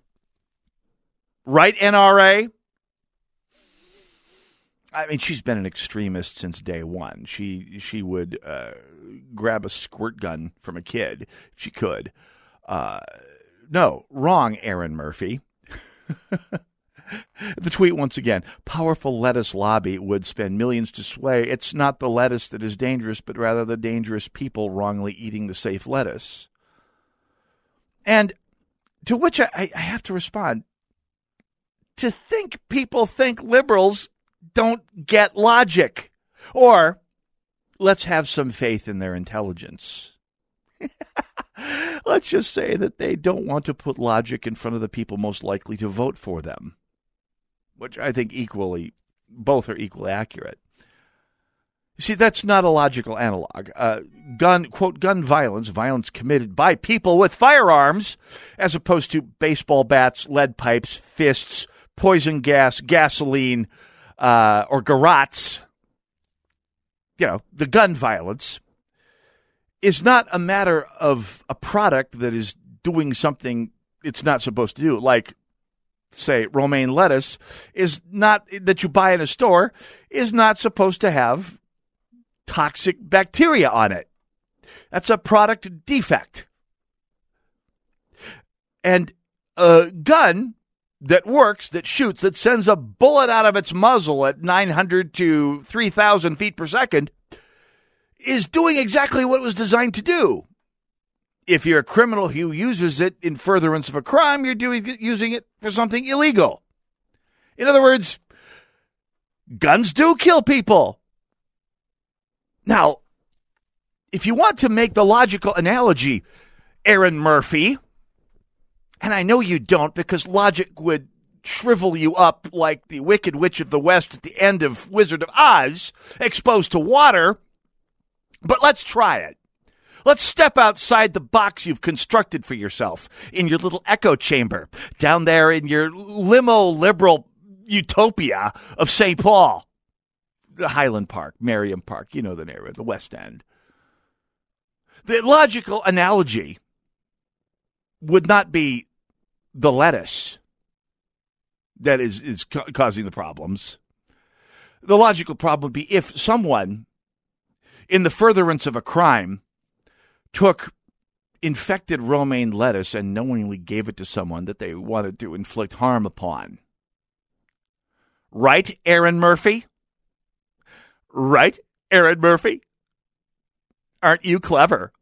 Right, NRA? I mean, she's been an extremist since day one. She she would uh, grab a squirt gun from a kid if she could. Uh, no, wrong, Erin Murphy. the tweet once again powerful lettuce lobby would spend millions to sway. It's not the lettuce that is dangerous, but rather the dangerous people wrongly eating the safe lettuce. And to which I, I have to respond to think people think liberals don't get logic. Or let's have some faith in their intelligence. let's just say that they don't want to put logic in front of the people most likely to vote for them which I think equally, both are equally accurate. See, that's not a logical analog. Uh, gun, quote, gun violence, violence committed by people with firearms, as opposed to baseball bats, lead pipes, fists, poison gas, gasoline, uh, or garrots. You know, the gun violence is not a matter of a product that is doing something it's not supposed to do. Like, say, romaine lettuce is not that you buy in a store is not supposed to have toxic bacteria on it. That's a product defect. And a gun that works, that shoots, that sends a bullet out of its muzzle at 900 to 3,000 feet per second is doing exactly what it was designed to do. If you're a criminal who uses it in furtherance of a crime, you're doing using it for something illegal. In other words, guns do kill people. Now, if you want to make the logical analogy, Erin Murphy, and I know you don't because logic would shrivel you up like the Wicked Witch of the West at the end of Wizard of Oz, exposed to water. But let's try it. Let's step outside the box you've constructed for yourself in your little echo chamber down there in your limo liberal utopia of St. Paul, Highland Park, Merriam Park, you know the area, the West End. The logical analogy would not be the lettuce that is, is ca- causing the problems. The logical problem would be if someone, in the furtherance of a crime, took infected romaine lettuce and knowingly gave it to someone that they wanted to inflict harm upon. Right, Erin Murphy? Right, Erin Murphy? Aren't you clever?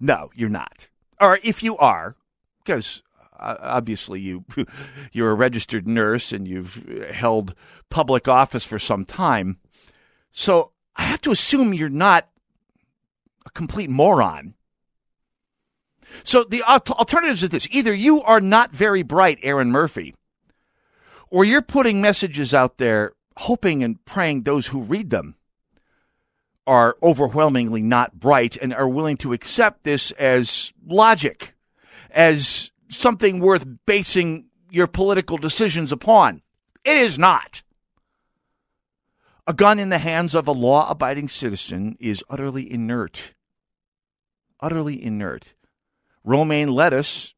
No, you're not. Or if you are, because uh, obviously you you're a registered nurse and you've held public office for some time. So I have to assume you're not a complete moron. So the alternatives are this either you are not very bright, Erin Murphy, or you're putting messages out there hoping and praying those who read them are overwhelmingly not bright and are willing to accept this as logic, as something worth basing your political decisions upon. It is not. A gun in the hands of a law abiding citizen is utterly inert. Utterly inert. Romaine lettuce,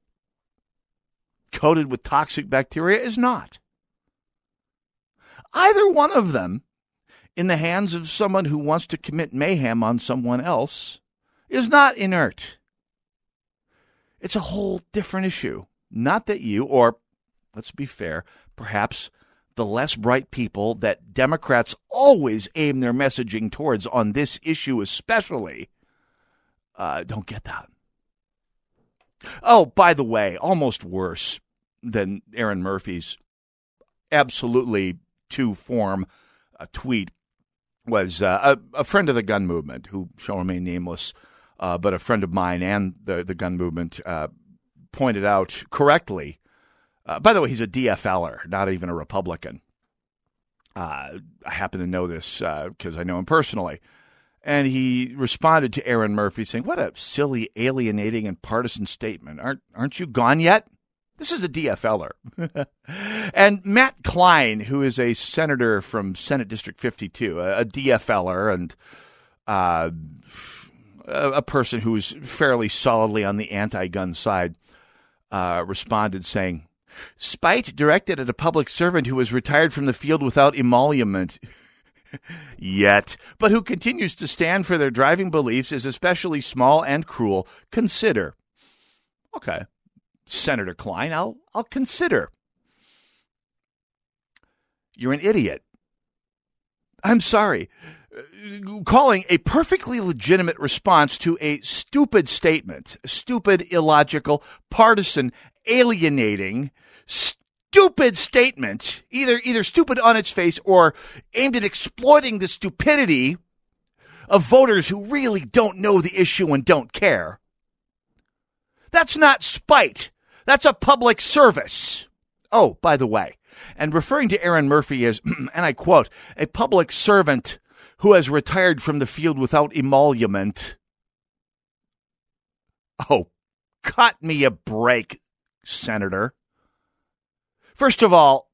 coated with toxic bacteria, is not. Either one of them, in the hands of someone who wants to commit mayhem on someone else, is not inert. It's a whole different issue. Not that you, or let's be fair, perhaps the less bright people that Democrats always aim their messaging towards on this issue, especially, uh, don't get that. Oh, by the way, almost worse than Erin Murphy's absolutely to form a tweet was uh, a, a, friend of the gun movement who shall remain nameless, uh, but a friend of mine and the, the gun movement uh, pointed out correctly uh, by the way, he's a DFLer, not even a Republican. Uh, I happen to know this because uh, I know him personally. And he responded to Erin Murphy saying, What a silly, alienating, and partisan statement. Aren't, aren't you gone yet? This is a DFLer. and Matt Klein, who is a senator from Senate District 52, a, a DFLer and uh, a, a, person who is fairly solidly on the anti gun side, uh, responded saying, Spite directed at a public servant who was retired from the field without emolument. Yet, but who continues to stand for their driving beliefs is especially small and cruel. Consider. Okay. Senator Klein, I'll I'll consider. You're an idiot. I'm sorry. Calling a perfectly legitimate response to a stupid statement, stupid, illogical, partisan, alienating, stupid statement, either either stupid on its face or aimed at exploiting the stupidity of voters who really don't know the issue and don't care. That's not spite. That's a public service. Oh, by the way, and referring to Erin Murphy as, and I quote, a public servant who has retired from the field without emolument. Oh, cut me a break, Senator. First of all,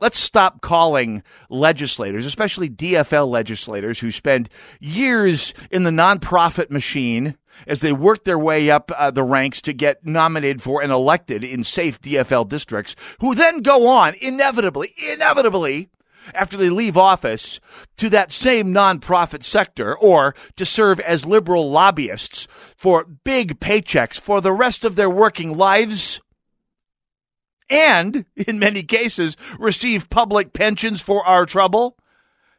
let's stop calling legislators, especially DFL legislators who spend years in the nonprofit machine as they work their way up uh, the ranks to get nominated for and elected in safe DFL districts, who then go on inevitably, inevitably, after they leave office to that same nonprofit sector or to serve as liberal lobbyists for big paychecks for the rest of their working lives and, in many cases, receive public pensions for our trouble?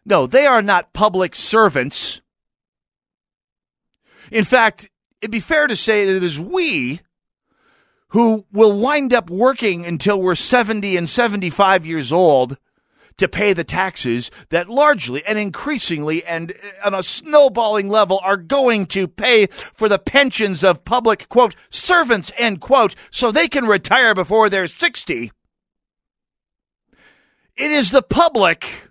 No, they are not public servants. In fact, it'd be fair to say that it is we who will wind up working until we're 70 and 75 years old to pay the taxes that largely and increasingly and uh, on a snowballing level are going to pay for the pensions of public, quote, servants, end quote, so they can retire before they're 60. It is the public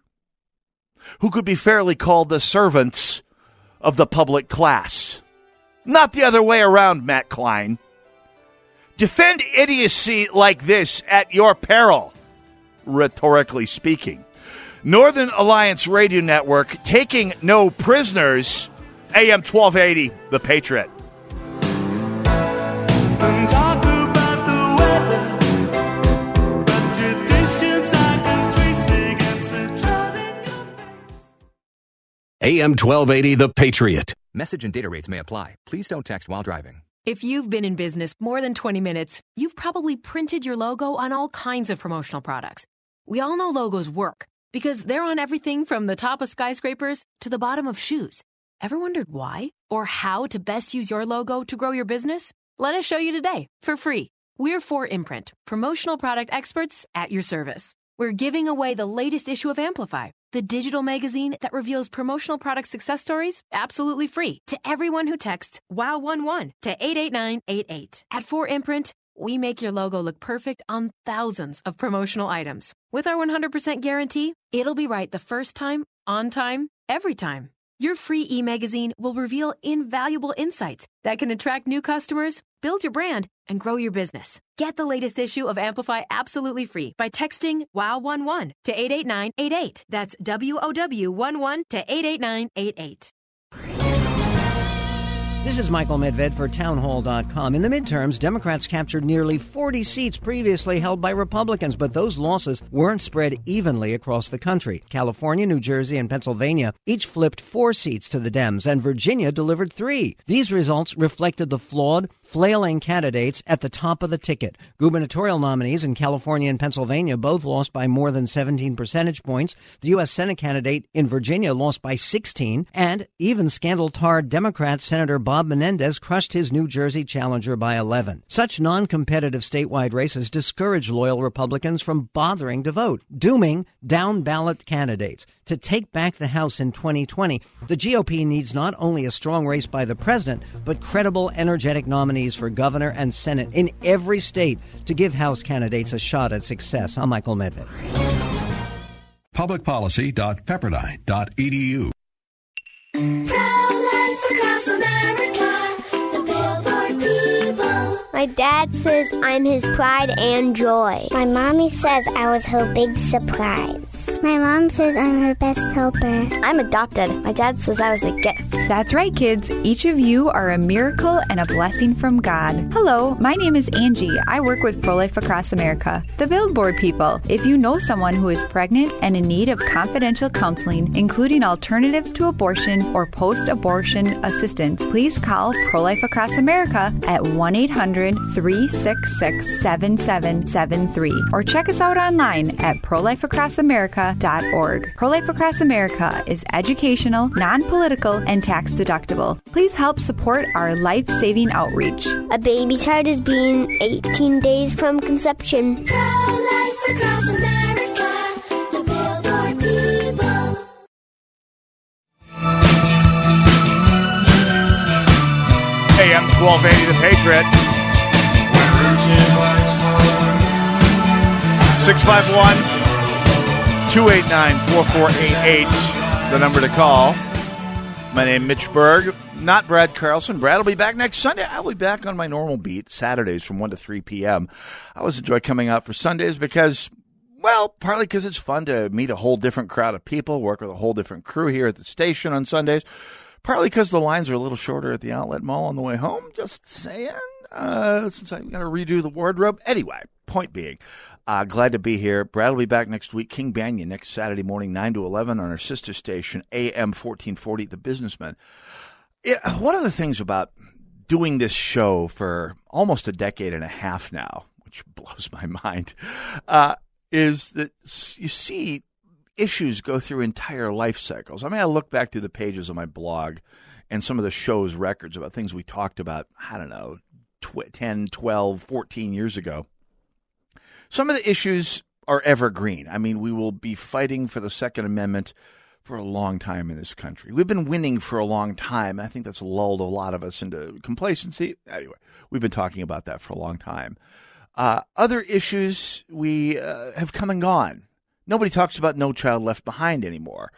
who could be fairly called the servants of the public class. Not the other way around, Matt Klein. Defend idiocy like this at your peril rhetorically speaking. Northern Alliance Radio Network taking no prisoners. AM 1280, The Patriot. AM 1280, The Patriot. Message and data rates may apply. Please don't text while driving. If you've been in business more than 20 minutes, you've probably printed your logo on all kinds of promotional products. We all know logos work because they're on everything from the top of skyscrapers to the bottom of shoes. Ever wondered why or how to best use your logo to grow your business? Let us show you today for free. We're 4imprint, promotional product experts at your service. We're giving away the latest issue of Amplify, the digital magazine that reveals promotional product success stories absolutely free to everyone who texts WOW11 to 88988. At 4imprint, we make your logo look perfect on thousands of promotional items. With our 100% guarantee, it'll be right the first time, on time, every time. Your free e magazine will reveal invaluable insights that can attract new customers, build your brand, and grow your business. Get the latest issue of Amplify absolutely free by texting WOW11 to 88988. That's W O W 11 to 88988. This is Michael Medved for townhall.com. In the midterms, Democrats captured nearly 40 seats previously held by Republicans, but those losses weren't spread evenly across the country. California, New Jersey, and Pennsylvania each flipped four seats to the Dems, and Virginia delivered three. These results reflected the flawed, flailing candidates at the top of the ticket. Gubernatorial nominees in California and Pennsylvania both lost by more than 17 percentage points. The U.S. Senate candidate in Virginia lost by 16, and even scandal tarred Democrat Senator Bob Menendez crushed his New Jersey challenger by 11. Such non competitive statewide races discourage loyal Republicans from bothering to vote, dooming down ballot candidates. To take back the House in 2020, the GOP needs not only a strong race by the president, but credible, energetic nominees for governor and Senate in every state to give House candidates a shot at success. I'm Michael Medved. Publicpolicy.pepperdine.edu. dad says I'm his pride and joy. My mommy says I was her big surprise. My mom says I'm her best helper. I'm adopted. My dad says I was a gift. That's right, kids. Each of you are a miracle and a blessing from God. Hello, my name is Angie. I work with Pro Life Across America, the Billboard people. If you know someone who is pregnant and in need of confidential counseling, including alternatives to abortion or post abortion assistance, please call Pro Life Across America at 1 800 366 7773 or check us out online at prolifeacrossamerica.org. Pro Life Across America is educational, non political, and tax deductible. Please help support our life saving outreach. A baby child is being 18 days from conception. Pro Life Across America. AM 1280, The Patriot. 651 289 4488, the number to call. My name is Mitch Berg, not Brad Carlson. Brad will be back next Sunday. I'll be back on my normal beat Saturdays from 1 to 3 p.m. I always enjoy coming out for Sundays because Well, partly because it's fun to meet a whole different crowd of people, work with a whole different crew here at the station on Sundays. Partly because the lines are a little shorter at the outlet mall on the way home. Just saying, uh, since got to redo the wardrobe. Anyway, point being, uh, glad to be here. Brad will be back next week. King Banaian next Saturday morning, 9 to 11 on our sister station, AM 1440, The Businessman. Yeah, one of the things about doing this show for almost a decade and a half now, which blows my mind, uh, is that you see issues go through entire life cycles. I mean, I look back through the pages of my blog and some of the show's records about things we talked about, I don't know, 10, 12, 14 years ago. Some of the issues are evergreen. I mean, we will be fighting for the Second Amendment for a long time in this country. We've been winning for a long time. I think that's lulled a lot of us into complacency. Anyway, we've been talking about that for a long time. Uh, other issues we uh, have come and gone. Nobody talks about No Child Left Behind anymore.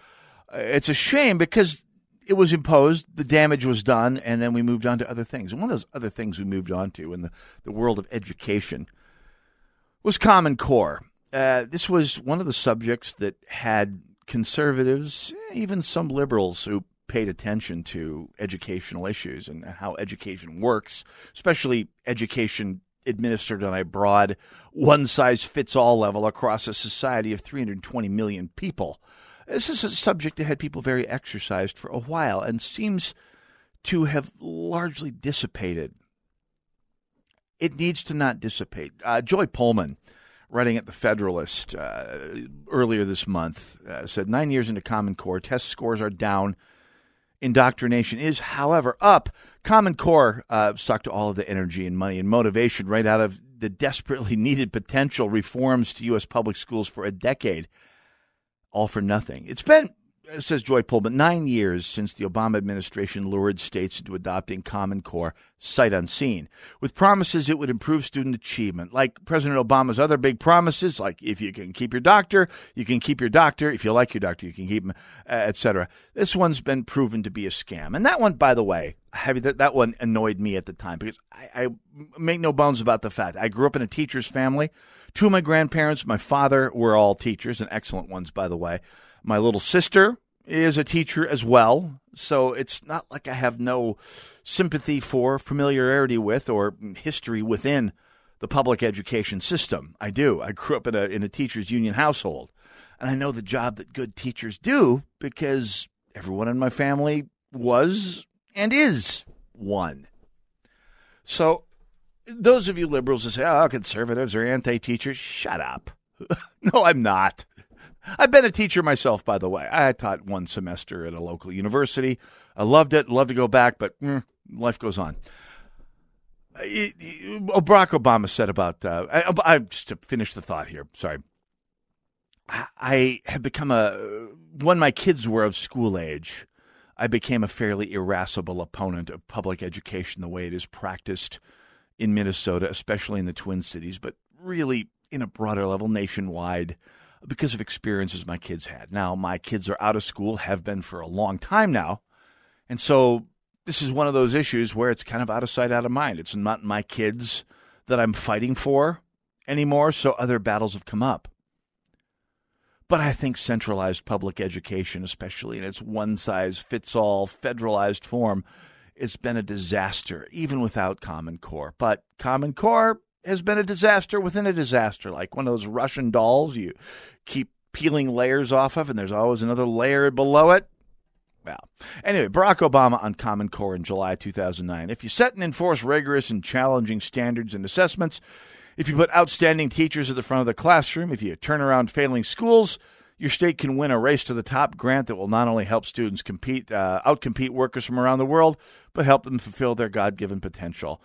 Uh, it's a shame because it was imposed, the damage was done, and then we moved on to other things. And one of those other things we moved on to in the, the world of education was Common Core. Uh, this was one of the subjects that had conservatives, even some liberals who paid attention to educational issues and how education works, especially education administered on a broad, one size fits all level across a society of 320 million people. This is a subject that had people very exercised for a while and seems to have largely dissipated. It needs to not dissipate. Uh, Joy Pullmann, writing at the Federalist uh, earlier this month, uh, said nine years into Common Core, test scores are down indoctrination is, however, up. Common Core uh, sucked all of the energy and money and motivation right out of the desperately needed potential reforms to U.S. public schools for a decade, all for nothing. It's been says Joy Pullmann, nine years since the Obama administration lured states into adopting Common Core sight unseen, with promises it would improve student achievement, like President Obama's other big promises, like if you can keep your doctor, you can keep your doctor. If you like your doctor, you can keep him, uh, etc. This one's been proven to be a scam, and that one, by the way, that that one annoyed me at the time because I, I make no bones about the fact I grew up in a teacher's family. Two of my grandparents, my father, were all teachers and excellent ones, by the way. My little sister is a teacher as well, so it's not like I have no sympathy for, familiarity with, or history within the public education system. I do. I grew up in a in a teachers union household, and I know the job that good teachers do because everyone in my family was and is one. So, those of you liberals that say, "Oh, conservatives are anti-teachers," shut up. no, I'm not. I've been a teacher myself, by the way. I taught one semester at a local university. I loved it, loved to go back, but mm, life goes on. Barack Obama said about, uh, I, I, just to finish the thought here, sorry. I have become a, when my kids were of school age, I became a fairly irascible opponent of public education the way it is practiced in Minnesota, especially in the Twin Cities, but really in a broader level nationwide because of experiences my kids had. Now, my kids are out of school, have been for a long time now. And so this is one of those issues where it's kind of out of sight, out of mind. It's not my kids that I'm fighting for anymore, so other battles have come up. But I think centralized public education, especially in its one size fits all federalized form, it's been a disaster, even without Common Core. But Common Core has been a disaster within a disaster, like one of those Russian dolls you keep peeling layers off of, and there's always another layer below it. Well, anyway, Barack Obama on Common Core in July 2009. If you set and enforce rigorous and challenging standards and assessments, if you put outstanding teachers at the front of the classroom, if you turn around failing schools, your state can win a race to the top grant that will not only help students compete, uh, outcompete workers from around the world, but help them fulfill their God given potential.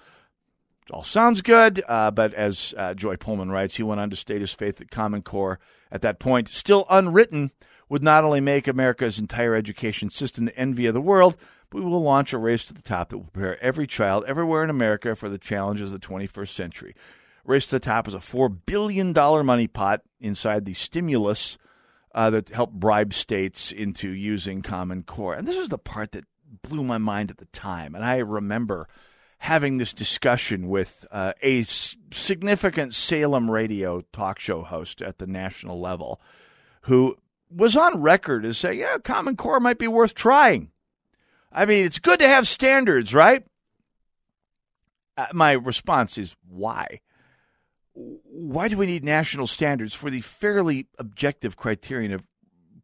All sounds good, uh, but as uh, Joy Pullmann writes, he went on to state his faith that Common Core, at that point still unwritten, would not only make America's entire education system the envy of the world, but we will launch a race to the top that will prepare every child everywhere in America for the challenges of the 21st century. Race to the Top is a $4 billion money pot inside the stimulus uh, that helped bribe states into using Common Core. And this is the part that blew my mind at the time. And I remember having this discussion with uh, a s- significant Salem radio talk show host at the national level who was on record as saying, yeah, Common Core might be worth trying. I mean, it's good to have standards, right? Uh, my response is why? Why do we need national standards for the fairly objective criterion of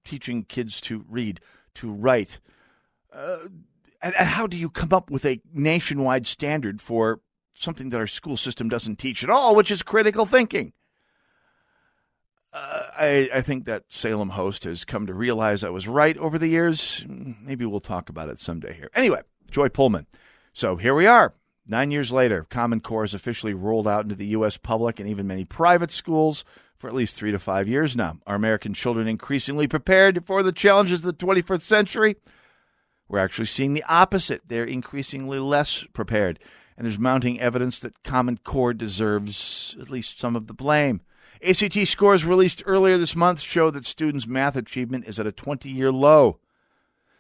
teaching kids to read, to write? Uh, and, and how do you come up with a nationwide standard for something that our school system doesn't teach at all, which is critical thinking? Uh, I, I, think that Salem host has come to realize I was right over the years. Maybe we'll talk about it someday here. Anyway, Joy Pullmann. So here we are. Nine years later, Common Core is officially rolled out into the U.S. public and even many private schools for at least three to five years now. Are American children increasingly prepared for the challenges of the 21st century? We're actually seeing the opposite. They're increasingly less prepared. And there's mounting evidence that Common Core deserves at least some of the blame. ACT scores released earlier this month show that students' math achievement is at a 20 year low.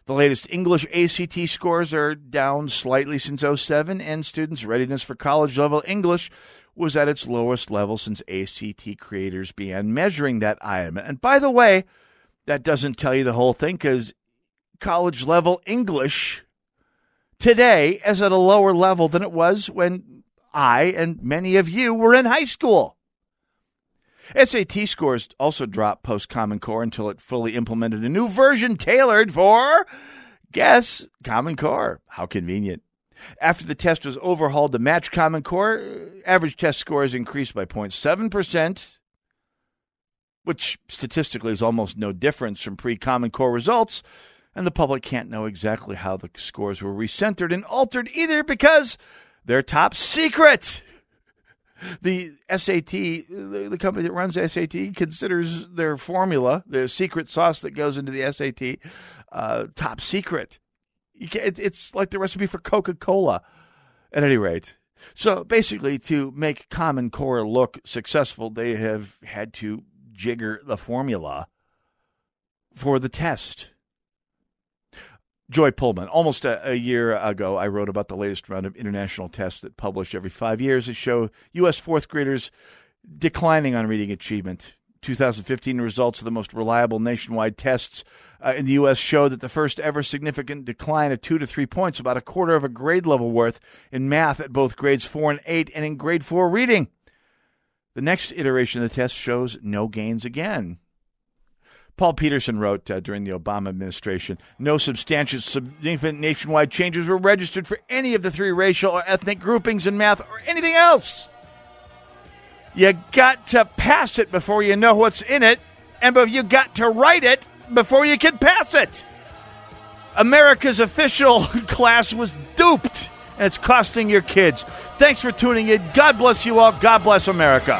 The latest English ACT scores are down slightly since 07, and students' readiness for college level English was at its lowest level since ACT creators began measuring that item. And by the way, that doesn't tell you the whole thing because college level English today is at a lower level than it was when I and many of you were in high school. SAT scores also dropped post Common Core until it fully implemented a new version tailored for, guess, Common Core. How convenient. After the test was overhauled to match Common Core, average test scores increased by 0.7%, which statistically is almost no difference from pre Common Core results. And the public can't know exactly how the scores were recentered and altered either because they're top secret the SAT, the, company that runs SAT, considers their formula, the secret sauce that goes into the SAT, uh, top secret. It, it's like the recipe for Coca Cola, at any rate. So basically, to make Common Core look successful, they have had to jigger the formula for the test. Joy Pullmann. Almost a, a, year ago, I wrote about the latest round of international tests that publish every five years that show U.S. fourth graders declining on reading achievement. 2015 results of the most reliable nationwide tests uh, in the U.S. show that the first ever significant decline of two to three points, about a quarter of a grade level worth in math at both grades four and eight, and in grade four reading. The next iteration of the test shows no gains again. Paul Peterson wrote uh, during the Obama administration no substantial significant nationwide changes were registered for any of the three racial or ethnic groupings in math or anything else. You got to pass it before you know what's in it, and you got to write it before you can pass it. America's official class was duped, and it's costing your kids. Thanks for tuning in. God bless you all. God bless America.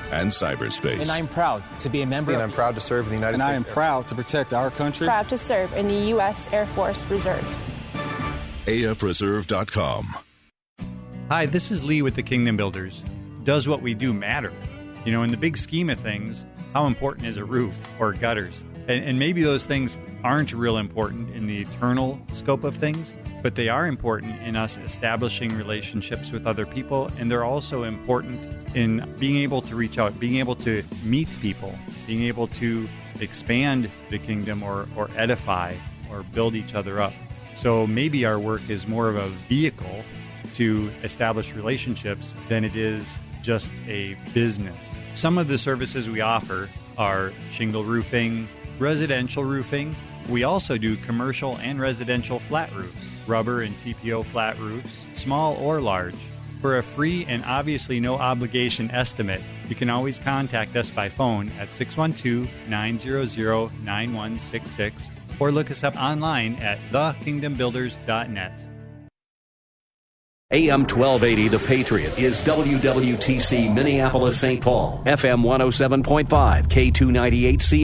and cyberspace. And I'm proud to be a member. And I'm proud to serve in the United and States. And I am proud to protect our country. Proud to serve in the U.S. Air Force Reserve. AFReserve.com. Hi, this is Lee with the Kingdom Builders. Does what we do matter? You know, in the big scheme of things, how important is a roof or gutters? And, and, maybe those things aren't real important in the eternal scope of things, but they are important in us establishing relationships with other people. And they're also important in being able to reach out, being able to meet people, being able to expand the kingdom or, or edify or build each other up. So maybe our work is more of a vehicle to establish relationships than it is just a business. Some of the services we offer are shingle roofing, residential roofing. We also do commercial and residential flat roofs, rubber and TPO flat roofs, small or large. For a free and obviously no obligation estimate, you can always contact us by phone at 612 900 9166 or look us up online at thekingdombuilders.net. AM 1280, The Patriot, is WWTC Minneapolis St. Paul, FM 107.5, K298C.